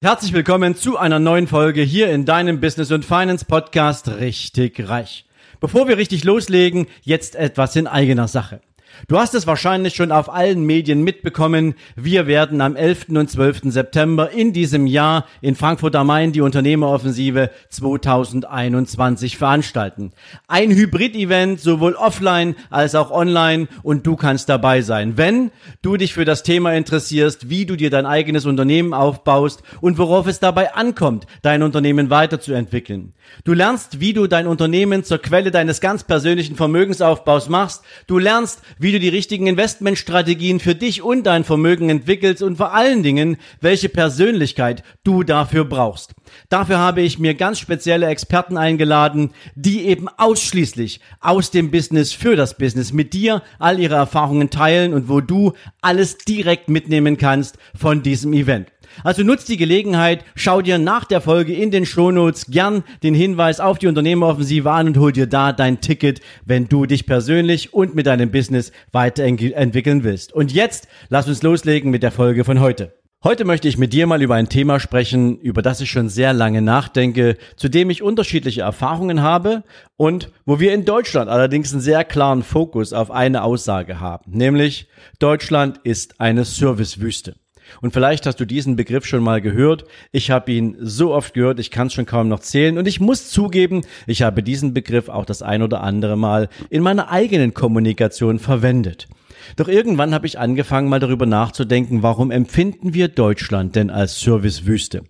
Herzlich willkommen zu einer neuen Folge hier in deinem Business und Finance Podcast Richtig Reich. Bevor wir richtig loslegen, jetzt etwas in eigener Sache. Du hast es wahrscheinlich schon auf allen Medien mitbekommen. Wir werden am 11. und 12. September in diesem Jahr in Frankfurt am Main die Unternehmeroffensive 2021 veranstalten. Ein Hybrid-Event, sowohl offline als auch online und du kannst dabei sein. Wenn du dich für das Thema interessierst, wie du dir dein eigenes Unternehmen aufbaust und worauf es dabei ankommt, dein Unternehmen weiterzuentwickeln. Du lernst, wie du dein Unternehmen zur Quelle deines ganz persönlichen Vermögensaufbaus machst. Du lernst, wie du die richtigen Investmentstrategien für dich und dein Vermögen entwickelst und vor allen Dingen, welche Persönlichkeit du dafür brauchst. Dafür habe ich mir ganz spezielle Experten eingeladen, die eben ausschließlich aus dem Business für das Business mit dir all ihre Erfahrungen teilen und wo du alles direkt mitnehmen kannst von diesem Event. Also nutzt die Gelegenheit, schau dir nach der Folge in den Shownotes gern den Hinweis auf die Unternehmeroffensive an und hol dir da dein Ticket, wenn du dich persönlich und mit deinem Business weiterentwickeln willst. Und jetzt lass uns loslegen mit der Folge von heute. Heute möchte ich mit dir mal über ein Thema sprechen, über das ich schon sehr lange nachdenke, zu dem ich unterschiedliche Erfahrungen habe und wo wir in Deutschland allerdings einen sehr klaren Fokus auf eine Aussage haben, nämlich Deutschland ist eine Servicewüste. Und vielleicht hast du diesen Begriff schon mal gehört. Ich habe ihn so oft gehört, ich kann es schon kaum noch zählen. Und ich muss zugeben, ich habe diesen Begriff auch das ein oder andere Mal in meiner eigenen Kommunikation verwendet. Doch irgendwann habe ich angefangen, mal darüber nachzudenken, warum empfinden wir Deutschland denn als Servicewüste?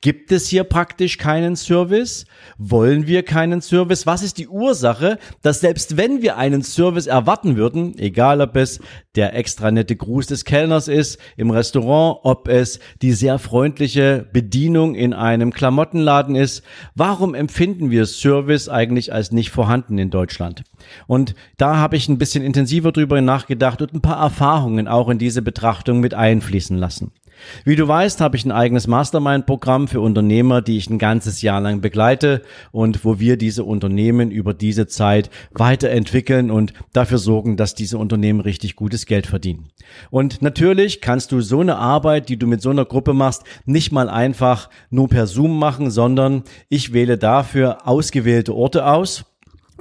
Gibt es hier praktisch keinen Service? Wollen wir keinen Service? Was ist die Ursache, dass selbst wenn wir einen Service erwarten würden, egal ob es der extra nette Gruß des Kellners ist im Restaurant, ob es die sehr freundliche Bedienung in einem Klamottenladen ist, warum empfinden wir Service eigentlich als nicht vorhanden in Deutschland? Und da habe ich ein bisschen intensiver drüber nachgedacht und ein paar Erfahrungen auch in diese Betrachtung mit einfließen lassen. Wie du weißt, habe ich ein eigenes Mastermind-Programm für Unternehmer, die ich ein ganzes Jahr lang begleite und wo wir diese Unternehmen über diese Zeit weiterentwickeln und dafür sorgen, dass diese Unternehmen richtig gutes Geld verdienen. Und natürlich kannst du so eine Arbeit, die du mit so einer Gruppe machst, nicht mal einfach nur per Zoom machen, sondern ich wähle dafür ausgewählte Orte aus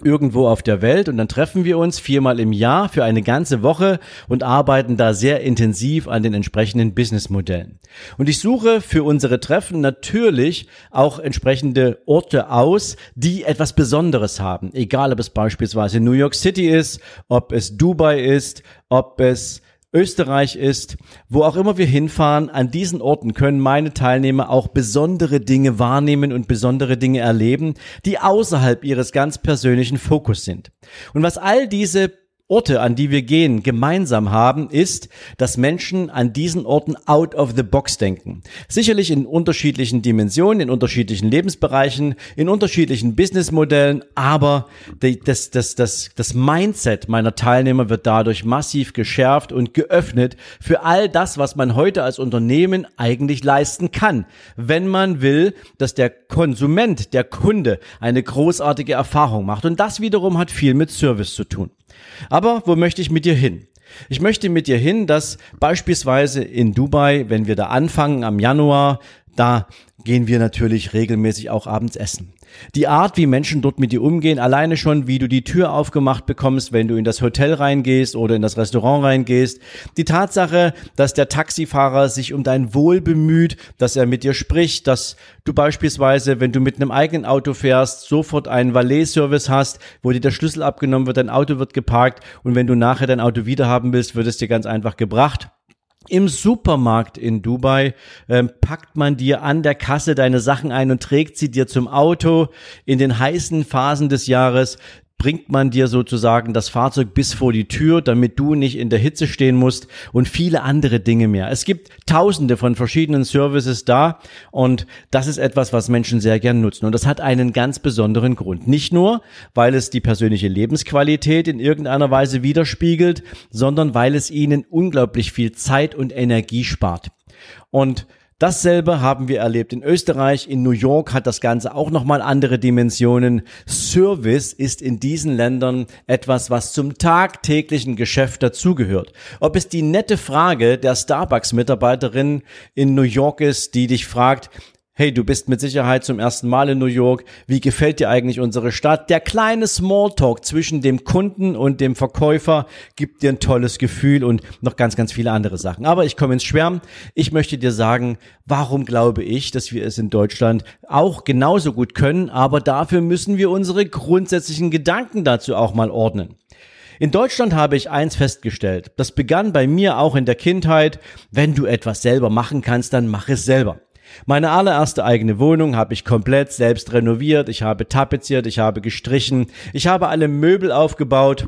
irgendwo auf der Welt und dann treffen wir uns viermal im Jahr für eine ganze Woche und arbeiten da sehr intensiv an den entsprechenden Businessmodellen. Und ich suche für unsere Treffen natürlich auch entsprechende Orte aus, die etwas Besonderes haben. Egal, ob es beispielsweise New York City ist, ob es Dubai ist, ob es Österreich ist, wo auch immer wir hinfahren, an diesen Orten können meine Teilnehmer auch besondere Dinge wahrnehmen und besondere Dinge erleben, die außerhalb ihres ganz persönlichen Fokus sind. Und was all diese Orte, an die wir gehen, gemeinsam haben, ist, dass Menschen an diesen Orten out of the box denken. Sicherlich in unterschiedlichen Dimensionen, in unterschiedlichen Lebensbereichen, in unterschiedlichen Businessmodellen, aber das, das, das, das Mindset meiner Teilnehmer wird dadurch massiv geschärft und geöffnet für all das, was man heute als Unternehmen eigentlich leisten kann, wenn man will, dass der Konsument, der Kunde eine großartige Erfahrung macht. Und das wiederum hat viel mit Service zu tun. Aber wo möchte ich mit dir hin? Ich möchte mit dir hin, dass beispielsweise in Dubai, wenn wir da anfangen am Januar, da gehen wir natürlich regelmäßig auch abends essen. Die Art, wie Menschen dort mit dir umgehen, alleine schon, wie du die Tür aufgemacht bekommst, wenn du in das Hotel reingehst oder in das Restaurant reingehst. Die Tatsache, dass der Taxifahrer sich um dein Wohl bemüht, dass er mit dir spricht, dass du beispielsweise, wenn du mit einem eigenen Auto fährst, sofort einen Valet-Service hast, wo dir der Schlüssel abgenommen wird, dein Auto wird geparkt und wenn du nachher dein Auto wieder haben willst, wird es dir ganz einfach gebracht. Im Supermarkt in Dubai ähm, packt man dir an der Kasse deine Sachen ein und trägt sie dir zum Auto. In den heißen Phasen des Jahres bringt man dir sozusagen das Fahrzeug bis vor die Tür, damit du nicht in der Hitze stehen musst und viele andere Dinge mehr. Es gibt tausende von verschiedenen Services da und das ist etwas, was Menschen sehr gern nutzen und das hat einen ganz besonderen Grund. Nicht nur, weil es die persönliche Lebensqualität in irgendeiner Weise widerspiegelt, sondern weil es ihnen unglaublich viel Zeit und Energie spart. Und Dasselbe haben wir erlebt in Österreich, in New York hat das Ganze auch nochmal andere Dimensionen. Service ist in diesen Ländern etwas, was zum tagtäglichen Geschäft dazugehört. Ob es die nette Frage der Starbucks-Mitarbeiterin in New York ist, die dich fragt, hey, du bist mit Sicherheit zum ersten Mal in New York, wie gefällt dir eigentlich unsere Stadt? Der kleine Smalltalk zwischen dem Kunden und dem Verkäufer gibt dir ein tolles Gefühl und noch ganz, ganz viele andere Sachen. Aber ich komme ins Schwärmen. Ich möchte dir sagen, warum glaube ich, dass wir es in Deutschland auch genauso gut können, aber dafür müssen wir unsere grundsätzlichen Gedanken dazu auch mal ordnen. In Deutschland habe ich eins festgestellt. Das begann bei mir auch in der Kindheit. Wenn du etwas selber machen kannst, dann mach es selber. Meine allererste eigene Wohnung habe ich komplett selbst renoviert, ich habe tapeziert, ich habe gestrichen, ich habe alle Möbel aufgebaut,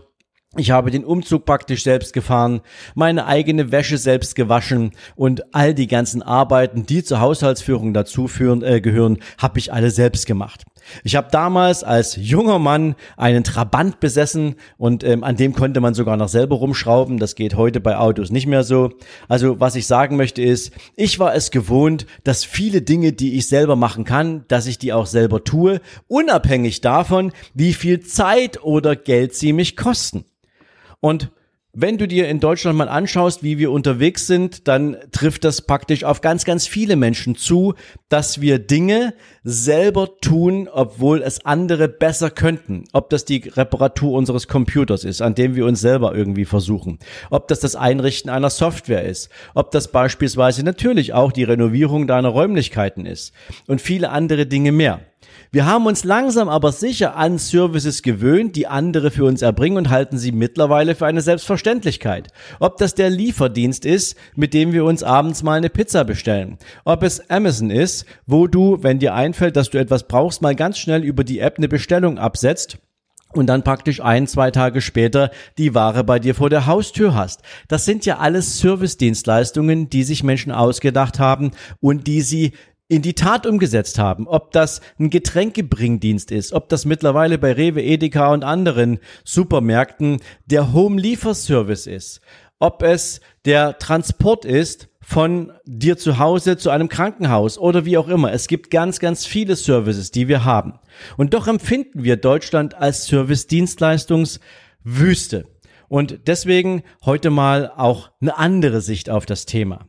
ich habe den Umzug praktisch selbst gefahren, meine eigene Wäsche selbst gewaschen und all die ganzen Arbeiten, die zur Haushaltsführung dazu führen, äh, gehören, habe ich alle selbst gemacht. Ich habe damals als junger Mann einen Trabant besessen und ähm, an dem konnte man sogar noch selber rumschrauben. Das geht heute bei Autos nicht mehr so. Also was ich sagen möchte ist, ich war es gewohnt, dass viele Dinge, die ich selber machen kann, dass ich die auch selber tue, unabhängig davon, wie viel Zeit oder Geld sie mich kosten. Und wenn du dir in Deutschland mal anschaust, wie wir unterwegs sind, dann trifft das praktisch auf ganz, ganz viele Menschen zu, dass wir Dinge selber tun, obwohl es andere besser könnten. Ob das die Reparatur unseres Computers ist, an dem wir uns selber irgendwie versuchen. Ob das das Einrichten einer Software ist. Ob das beispielsweise natürlich auch die Renovierung deiner Räumlichkeiten ist. Und viele andere Dinge mehr. Wir haben uns langsam aber sicher an Services gewöhnt, die andere für uns erbringen und halten sie mittlerweile für eine Selbstverständlichkeit. Ob das der Lieferdienst ist, mit dem wir uns abends mal eine Pizza bestellen. Ob es Amazon ist, wo du, wenn dir einfällt, dass du etwas brauchst, mal ganz schnell über die App eine Bestellung absetzt und dann praktisch ein, zwei Tage später die Ware bei dir vor der Haustür hast. Das sind ja alles Service-Dienstleistungen, die sich Menschen ausgedacht haben und die sie in die Tat umgesetzt haben. Ob das ein Getränkebringdienst ist, ob das mittlerweile bei Rewe, Edeka und anderen Supermärkten der Home-Lieferservice ist, ob es der Transport ist von dir zu Hause zu einem Krankenhaus oder wie auch immer. Es gibt ganz, ganz viele Services, die wir haben. Und doch empfinden wir Deutschland als Service-Dienstleistungswüste. Und deswegen heute mal auch eine andere Sicht auf das Thema.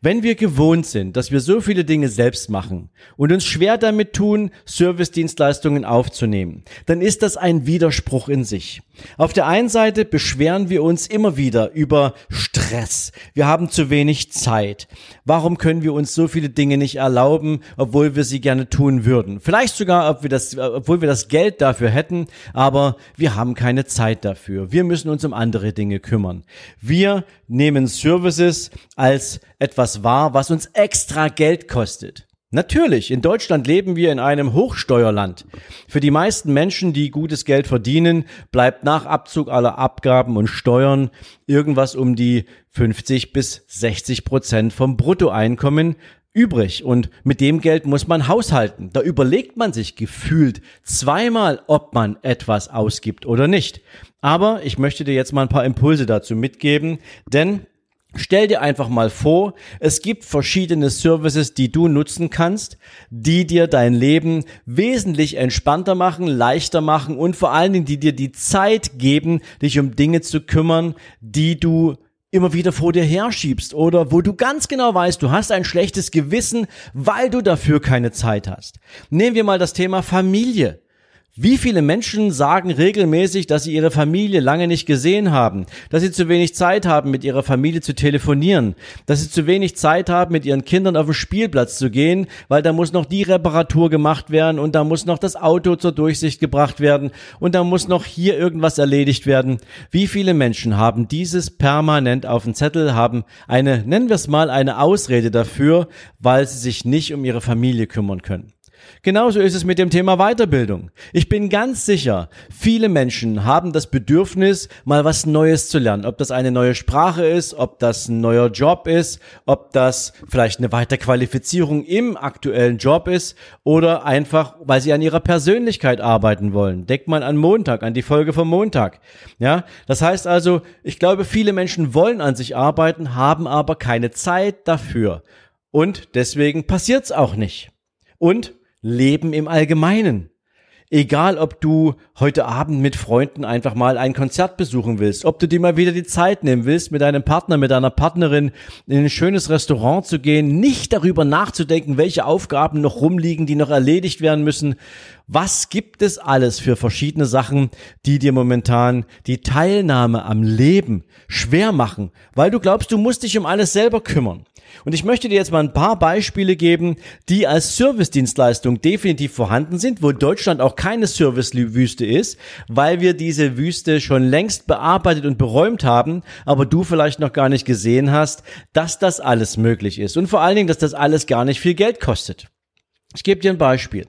Wenn wir gewohnt sind, dass wir so viele Dinge selbst machen und uns schwer damit tun, Servicedienstleistungen aufzunehmen, dann ist das ein Widerspruch in sich. Auf der einen Seite beschweren wir uns immer wieder über Stress. Wir haben zu wenig Zeit. Warum können wir uns so viele Dinge nicht erlauben, obwohl wir sie gerne tun würden? Vielleicht sogar, ob wir das, obwohl wir das Geld dafür hätten, aber wir haben keine Zeit dafür. Wir müssen uns um andere Dinge kümmern. Wir nehmen Services als etwas wahr, was uns extra Geld kostet. Natürlich, in Deutschland leben wir in einem Hochsteuerland. Für die meisten Menschen, die gutes Geld verdienen, bleibt nach Abzug aller Abgaben und Steuern irgendwas um die 50 bis 60 Prozent vom Bruttoeinkommen übrig. Und mit dem Geld muss man haushalten. Da überlegt man sich gefühlt zweimal, ob man etwas ausgibt oder nicht. Aber ich möchte dir jetzt mal ein paar Impulse dazu mitgeben, denn Stell dir einfach mal vor, es gibt verschiedene Services, die du nutzen kannst, die dir dein Leben wesentlich entspannter machen, leichter machen und vor allen Dingen, die dir die Zeit geben, dich um Dinge zu kümmern, die du immer wieder vor dir herschiebst oder wo du ganz genau weißt, du hast ein schlechtes Gewissen, weil du dafür keine Zeit hast. Nehmen wir mal das Thema Familie. Wie viele Menschen sagen regelmäßig, dass sie ihre Familie lange nicht gesehen haben, dass sie zu wenig Zeit haben, mit ihrer Familie zu telefonieren, dass sie zu wenig Zeit haben, mit ihren Kindern auf den Spielplatz zu gehen, weil da muss noch die Reparatur gemacht werden und da muss noch das Auto zur Durchsicht gebracht werden und da muss noch hier irgendwas erledigt werden. Wie viele Menschen haben dieses permanent auf dem Zettel, haben eine, nennen wir es mal, eine Ausrede dafür, weil sie sich nicht um ihre Familie kümmern können. Genauso ist es mit dem Thema Weiterbildung. Ich bin ganz sicher, viele Menschen haben das Bedürfnis, mal was Neues zu lernen. Ob das eine neue Sprache ist, ob das ein neuer Job ist, ob das vielleicht eine Weiterqualifizierung im aktuellen Job ist oder einfach, weil sie an ihrer Persönlichkeit arbeiten wollen. Denkt man an Montag, an die Folge vom Montag. Ja, das heißt also, ich glaube, viele Menschen wollen an sich arbeiten, haben aber keine Zeit dafür. Und deswegen passiert's auch nicht. Und Leben im Allgemeinen. Egal, ob du heute Abend mit Freunden einfach mal ein Konzert besuchen willst, ob du dir mal wieder die Zeit nehmen willst, mit deinem Partner, mit deiner Partnerin in ein schönes Restaurant zu gehen, nicht darüber nachzudenken, welche Aufgaben noch rumliegen, die noch erledigt werden müssen. Was gibt es alles für verschiedene Sachen, die dir momentan die Teilnahme am Leben schwer machen, weil du glaubst, du musst dich um alles selber kümmern. Und ich möchte dir jetzt mal ein paar Beispiele geben, die als Servicedienstleistung definitiv vorhanden sind, wo Deutschland auch keine Servicewüste ist, weil wir diese Wüste schon längst bearbeitet und beräumt haben, aber du vielleicht noch gar nicht gesehen hast, dass das alles möglich ist. Und vor allen Dingen, dass das alles gar nicht viel Geld kostet. Ich gebe dir ein Beispiel.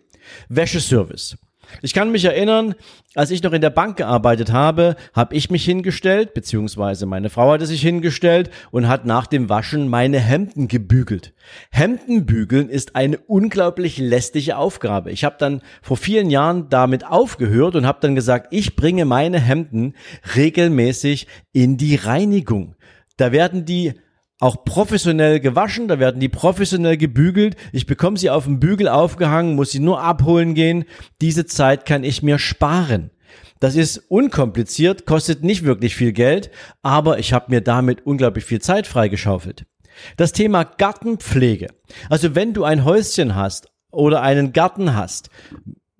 Wäscheservice. Ich kann mich erinnern, als ich noch in der Bank gearbeitet habe, habe ich mich hingestellt, beziehungsweise meine Frau hatte sich hingestellt und hat nach dem Waschen meine Hemden gebügelt. Hemden bügeln ist eine unglaublich lästige Aufgabe. Ich habe dann vor vielen Jahren damit aufgehört und habe dann gesagt, ich bringe meine Hemden regelmäßig in die Reinigung. Da werden die auch professionell gewaschen, da werden die professionell gebügelt. Ich bekomme sie auf dem Bügel aufgehangen, muss sie nur abholen gehen. Diese Zeit kann ich mir sparen. Das ist unkompliziert, kostet nicht wirklich viel Geld, aber ich habe mir damit unglaublich viel Zeit freigeschaufelt. Das Thema Gartenpflege. Also wenn du ein Häuschen hast oder einen Garten hast,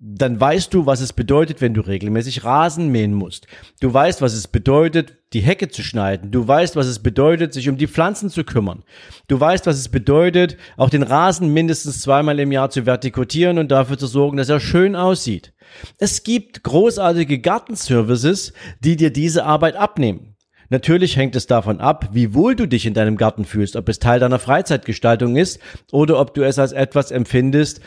dann weißt du, was es bedeutet, wenn du regelmäßig Rasen mähen musst. Du weißt, was es bedeutet, die Hecke zu schneiden. Du weißt, was es bedeutet, sich um die Pflanzen zu kümmern. Du weißt, was es bedeutet, auch den Rasen mindestens zweimal im Jahr zu vertikutieren und dafür zu sorgen, dass er schön aussieht. Es gibt großartige Gartenservices, die dir diese Arbeit abnehmen. Natürlich hängt es davon ab, wie wohl du dich in deinem Garten fühlst, ob es Teil deiner Freizeitgestaltung ist oder ob du es als etwas empfindest,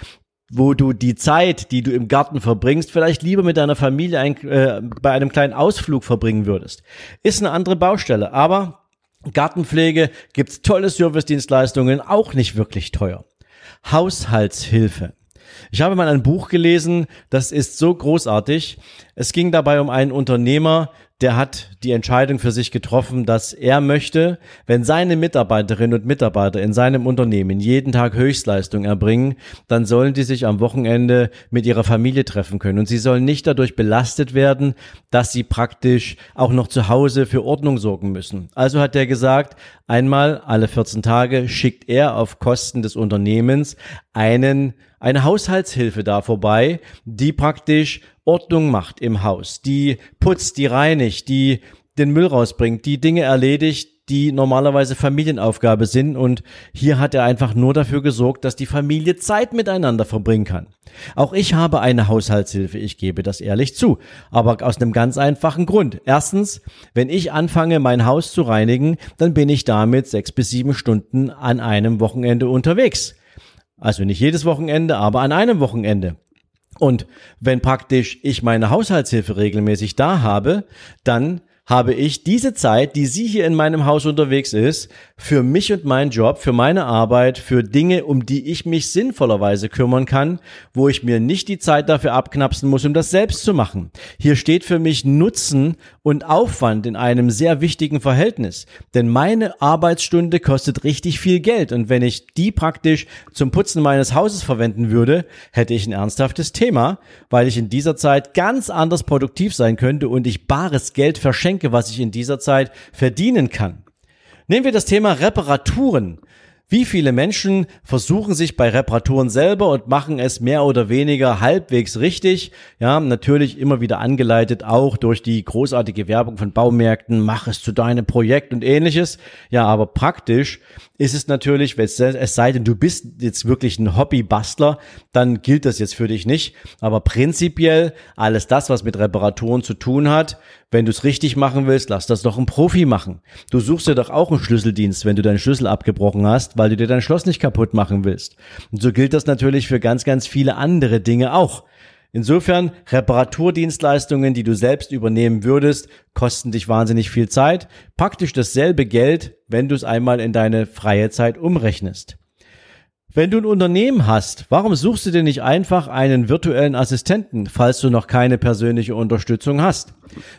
wo du die Zeit, die du im Garten verbringst, vielleicht lieber mit deiner Familie ein, äh, bei einem kleinen Ausflug verbringen würdest. Ist eine andere Baustelle, aber Gartenpflege gibt's tolle Servicedienstleistungen, auch nicht wirklich teuer. Haushaltshilfe. Ich habe mal ein Buch gelesen, das ist so großartig. Es ging dabei um einen Unternehmer, der hat die Entscheidung für sich getroffen, dass er möchte, wenn seine Mitarbeiterinnen und Mitarbeiter in seinem Unternehmen jeden Tag Höchstleistung erbringen, dann sollen die sich am Wochenende mit ihrer Familie treffen können. Und sie sollen nicht dadurch belastet werden, dass sie praktisch auch noch zu Hause für Ordnung sorgen müssen. Also hat er gesagt, einmal alle 14 Tage schickt er auf Kosten des Unternehmens einen eine Haushaltshilfe da vorbei, die praktisch Ordnung macht im Haus, die putzt, die reinigt, die den Müll rausbringt, die Dinge erledigt, die normalerweise Familienaufgabe sind. Und hier hat er einfach nur dafür gesorgt, dass die Familie Zeit miteinander verbringen kann. Auch ich habe eine Haushaltshilfe, ich gebe das ehrlich zu. Aber aus einem ganz einfachen Grund. Erstens, wenn ich anfange, mein Haus zu reinigen, dann bin ich damit sechs bis sieben Stunden an einem Wochenende unterwegs. Also nicht jedes Wochenende, aber an einem Wochenende. Und wenn praktisch ich meine Haushaltshilfe regelmäßig da habe, dann habe ich diese Zeit, die sie hier in meinem Haus unterwegs ist, für mich und meinen Job, für meine Arbeit, für Dinge, um die ich mich sinnvollerweise kümmern kann, wo ich mir nicht die Zeit dafür abknapsen muss, um das selbst zu machen. Hier steht für mich Nutzen und Aufwand in einem sehr wichtigen Verhältnis. Denn meine Arbeitsstunde kostet richtig viel Geld und wenn ich die praktisch zum Putzen meines Hauses verwenden würde, hätte ich ein ernsthaftes Thema, weil ich in dieser Zeit ganz anders produktiv sein könnte und ich bares Geld verschenke Geschenke, was ich in dieser Zeit verdienen kann. Nehmen wir das Thema Reparaturen. Wie viele Menschen versuchen sich bei Reparaturen selber und machen es mehr oder weniger halbwegs richtig? Ja, natürlich immer wieder angeleitet auch durch die großartige Werbung von Baumärkten, mach es zu deinem Projekt und ähnliches. Ja, aber praktisch ist es natürlich, es sei denn, du bist jetzt wirklich ein Hobbybastler, dann gilt das jetzt für dich nicht. Aber prinzipiell alles das, was mit Reparaturen zu tun hat, wenn du es richtig machen willst, lass das doch ein Profi machen. Du suchst dir doch auch einen Schlüsseldienst, wenn du deinen Schlüssel abgebrochen hast, weil du dir dein Schloss nicht kaputt machen willst. Und so gilt das natürlich für ganz, ganz viele andere Dinge auch. Insofern, Reparaturdienstleistungen, die du selbst übernehmen würdest, kosten dich wahnsinnig viel Zeit. Praktisch dasselbe Geld, wenn du es einmal in deine freie Zeit umrechnest. Wenn du ein Unternehmen hast, warum suchst du dir nicht einfach einen virtuellen Assistenten, falls du noch keine persönliche Unterstützung hast?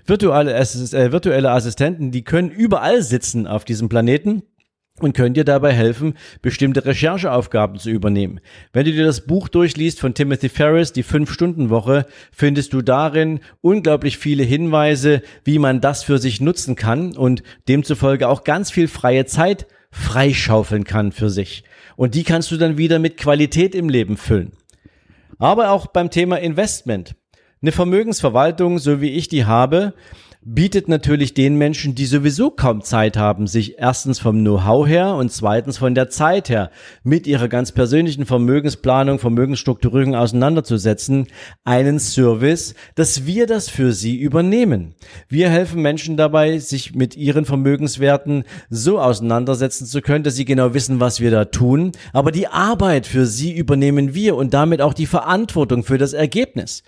Virtuelle, äh, virtuelle Assistenten, die können überall sitzen auf diesem Planeten und können dir dabei helfen, bestimmte Rechercheaufgaben zu übernehmen. Wenn du dir das Buch durchliest von Timothy Ferris, die 5-Stunden-Woche, findest du darin unglaublich viele Hinweise, wie man das für sich nutzen kann und demzufolge auch ganz viel freie Zeit freischaufeln kann für sich. Und die kannst du dann wieder mit Qualität im Leben füllen. Aber auch beim Thema Investment. Eine Vermögensverwaltung, so wie ich die habe, bietet natürlich den Menschen, die sowieso kaum Zeit haben, sich erstens vom Know-how her und zweitens von der Zeit her mit ihrer ganz persönlichen Vermögensplanung, Vermögensstrukturierung auseinanderzusetzen, einen Service, dass wir das für sie übernehmen. Wir helfen Menschen dabei, sich mit ihren Vermögenswerten so auseinandersetzen zu können, dass sie genau wissen, was wir da tun, aber die Arbeit für sie übernehmen wir und damit auch die Verantwortung für das Ergebnis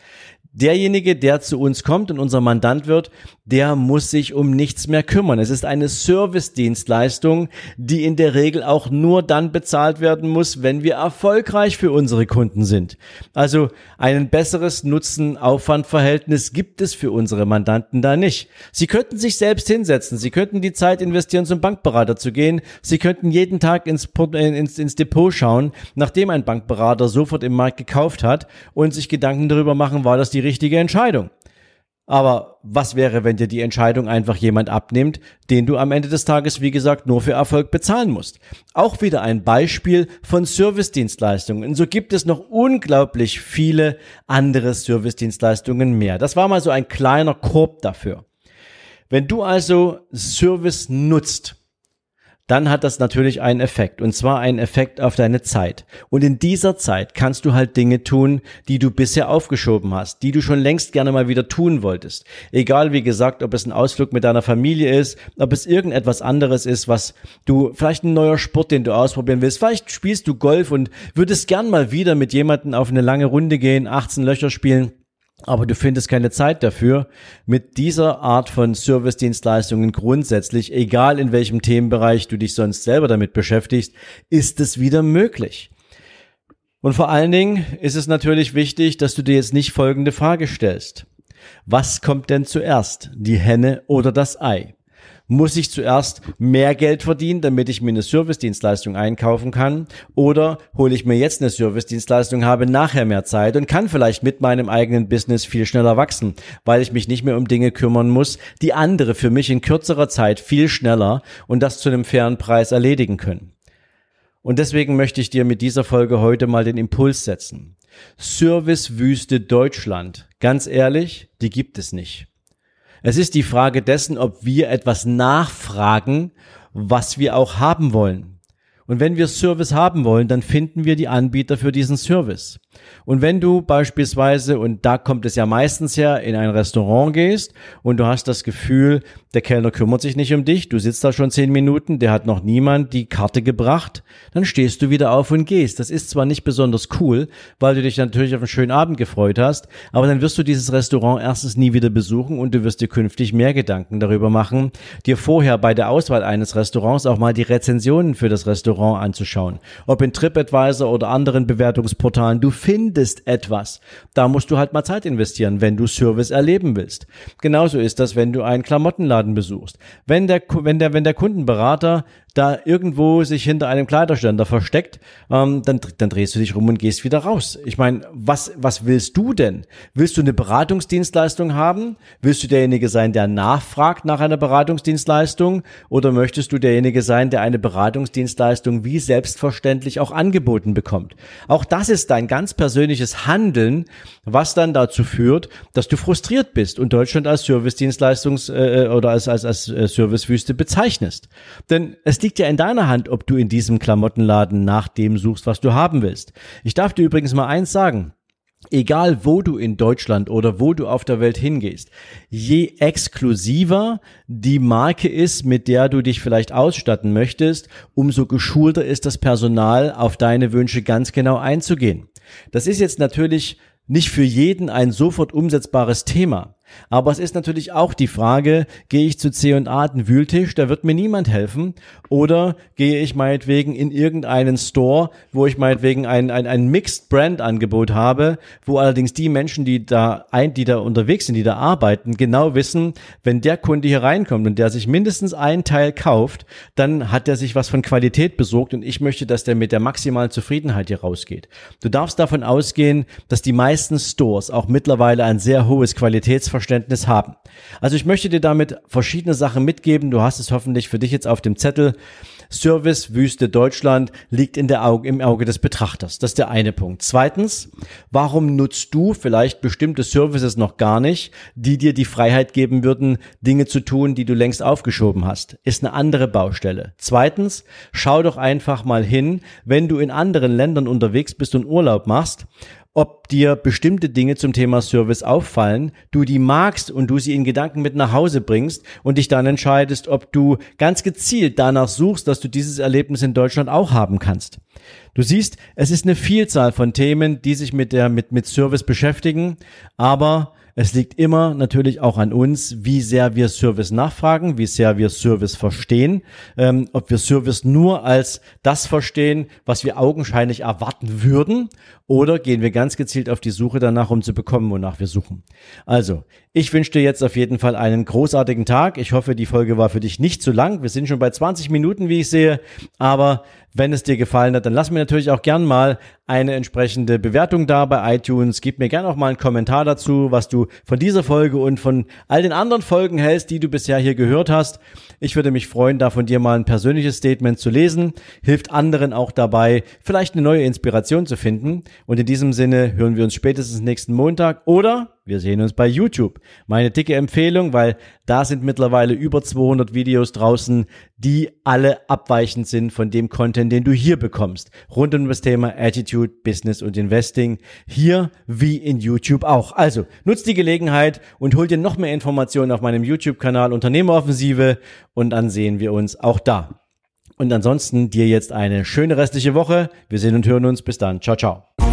derjenige, der zu uns kommt und unser Mandant wird, der muss sich um nichts mehr kümmern. Es ist eine Service-Dienstleistung, die in der Regel auch nur dann bezahlt werden muss, wenn wir erfolgreich für unsere Kunden sind. Also ein besseres Nutzen-Aufwand-Verhältnis gibt es für unsere Mandanten da nicht. Sie könnten sich selbst hinsetzen, sie könnten die Zeit investieren, zum Bankberater zu gehen, sie könnten jeden Tag ins, ins, ins Depot schauen, nachdem ein Bankberater sofort im Markt gekauft hat und sich Gedanken darüber machen, war das die richtige Entscheidung. Aber was wäre, wenn dir die Entscheidung einfach jemand abnimmt, den du am Ende des Tages, wie gesagt, nur für Erfolg bezahlen musst? Auch wieder ein Beispiel von Servicedienstleistungen. Und so gibt es noch unglaublich viele andere Servicedienstleistungen mehr. Das war mal so ein kleiner Korb dafür. Wenn du also Service nutzt, dann hat das natürlich einen Effekt. Und zwar einen Effekt auf deine Zeit. Und in dieser Zeit kannst du halt Dinge tun, die du bisher aufgeschoben hast, die du schon längst gerne mal wieder tun wolltest. Egal, wie gesagt, ob es ein Ausflug mit deiner Familie ist, ob es irgendetwas anderes ist, was du, vielleicht ein neuer Sport, den du ausprobieren willst. Vielleicht spielst du Golf und würdest gern mal wieder mit jemandem auf eine lange Runde gehen, 18 Löcher spielen aber du findest keine Zeit dafür. Mit dieser Art von Servicedienstleistungen grundsätzlich, egal in welchem Themenbereich du dich sonst selber damit beschäftigst, ist es wieder möglich. Und vor allen Dingen ist es natürlich wichtig, dass du dir jetzt nicht folgende Frage stellst. Was kommt denn zuerst, die Henne oder das Ei? Muss ich zuerst mehr Geld verdienen, damit ich mir eine Servicedienstleistung einkaufen kann? Oder hole ich mir jetzt eine Servicedienstleistung, habe nachher mehr Zeit und kann vielleicht mit meinem eigenen Business viel schneller wachsen, weil ich mich nicht mehr um Dinge kümmern muss, die andere für mich in kürzerer Zeit viel schneller und das zu einem fairen Preis erledigen können. Und deswegen möchte ich dir mit dieser Folge heute mal den Impuls setzen. Servicewüste Deutschland. Ganz ehrlich, die gibt es nicht. Es ist die Frage dessen, ob wir etwas nachfragen, was wir auch haben wollen. Und wenn wir Service haben wollen, dann finden wir die Anbieter für diesen Service. Und wenn du beispielsweise, und da kommt es ja meistens her, in ein Restaurant gehst und du hast das Gefühl, der Kellner kümmert sich nicht um dich, du sitzt da schon zehn Minuten, der hat noch niemand die Karte gebracht, dann stehst du wieder auf und gehst. Das ist zwar nicht besonders cool, weil du dich natürlich auf einen schönen Abend gefreut hast, aber dann wirst du dieses Restaurant erstens nie wieder besuchen und du wirst dir künftig mehr Gedanken darüber machen, dir vorher bei der Auswahl eines Restaurants auch mal die Rezensionen für das Restaurant anzuschauen. Ob in TripAdvisor oder anderen Bewertungsportalen, du findest etwas. Da musst du halt mal Zeit investieren, wenn du Service erleben willst. Genauso ist das, wenn du einen Klamottenladen besuchst. Wenn der, wenn der, wenn der Kundenberater da irgendwo sich hinter einem Kleiderständer versteckt, ähm, dann, dann drehst du dich rum und gehst wieder raus. Ich meine, was, was willst du denn? Willst du eine Beratungsdienstleistung haben? Willst du derjenige sein, der nachfragt nach einer Beratungsdienstleistung? Oder möchtest du derjenige sein, der eine Beratungsdienstleistung wie selbstverständlich auch angeboten bekommt? Auch das ist dein ganz persönliches Handeln, was dann dazu führt, dass du frustriert bist und Deutschland als Servicedienstleistungs- äh, oder als, als, als äh, Servicewüste bezeichnest. Denn es liegt ja in deiner Hand, ob du in diesem Klamottenladen nach dem suchst, was du haben willst. Ich darf dir übrigens mal eins sagen. Egal wo du in Deutschland oder wo du auf der Welt hingehst, je exklusiver die Marke ist, mit der du dich vielleicht ausstatten möchtest, umso geschulter ist das Personal, auf deine Wünsche ganz genau einzugehen. Das ist jetzt natürlich nicht für jeden ein sofort umsetzbares Thema. Aber es ist natürlich auch die Frage, gehe ich zu C&A den Wühltisch, da wird mir niemand helfen, oder gehe ich meinetwegen in irgendeinen Store, wo ich meinetwegen ein, ein, ein Mixed Brand Angebot habe, wo allerdings die Menschen, die da ein, die da unterwegs sind, die da arbeiten, genau wissen, wenn der Kunde hier reinkommt und der sich mindestens einen Teil kauft, dann hat er sich was von Qualität besorgt und ich möchte, dass der mit der maximalen Zufriedenheit hier rausgeht. Du darfst davon ausgehen, dass die meisten Stores auch mittlerweile ein sehr hohes Qualitätsverständnis haben. Also ich möchte dir damit verschiedene Sachen mitgeben. Du hast es hoffentlich für dich jetzt auf dem Zettel. Servicewüste Deutschland liegt in der Auge, im Auge des Betrachters. Das ist der eine Punkt. Zweitens, warum nutzt du vielleicht bestimmte Services noch gar nicht, die dir die Freiheit geben würden, Dinge zu tun, die du längst aufgeschoben hast? Ist eine andere Baustelle. Zweitens, schau doch einfach mal hin, wenn du in anderen Ländern unterwegs bist und Urlaub machst ob dir bestimmte Dinge zum Thema Service auffallen, du die magst und du sie in Gedanken mit nach Hause bringst und dich dann entscheidest, ob du ganz gezielt danach suchst, dass du dieses Erlebnis in Deutschland auch haben kannst. Du siehst, es ist eine Vielzahl von Themen, die sich mit der, mit, mit Service beschäftigen, aber es liegt immer natürlich auch an uns, wie sehr wir Service nachfragen, wie sehr wir Service verstehen, ähm, ob wir Service nur als das verstehen, was wir augenscheinlich erwarten würden, oder gehen wir ganz gezielt auf die Suche danach, um zu bekommen, wonach wir suchen. Also, ich wünsche dir jetzt auf jeden Fall einen großartigen Tag. Ich hoffe, die Folge war für dich nicht zu lang. Wir sind schon bei 20 Minuten, wie ich sehe. Aber wenn es dir gefallen hat, dann lass mir natürlich auch gern mal eine entsprechende Bewertung da bei iTunes. Gib mir gern auch mal einen Kommentar dazu, was du von dieser Folge und von all den anderen Folgen hältst, die du bisher hier gehört hast. Ich würde mich freuen, da von dir mal ein persönliches Statement zu lesen. Hilft anderen auch dabei, vielleicht eine neue Inspiration zu finden. Und in diesem Sinne hören wir uns spätestens nächsten Montag oder wir sehen uns bei YouTube. Meine dicke Empfehlung, weil da sind mittlerweile über 200 Videos draußen, die alle abweichend sind von dem Content, den du hier bekommst. Rund um das Thema Attitude, Business und Investing. Hier wie in YouTube auch. Also, nutzt die Gelegenheit und hol dir noch mehr Informationen auf meinem YouTube-Kanal Unternehmeroffensive und dann sehen wir uns auch da. Und ansonsten dir jetzt eine schöne restliche Woche. Wir sehen und hören uns. Bis dann. Ciao, ciao.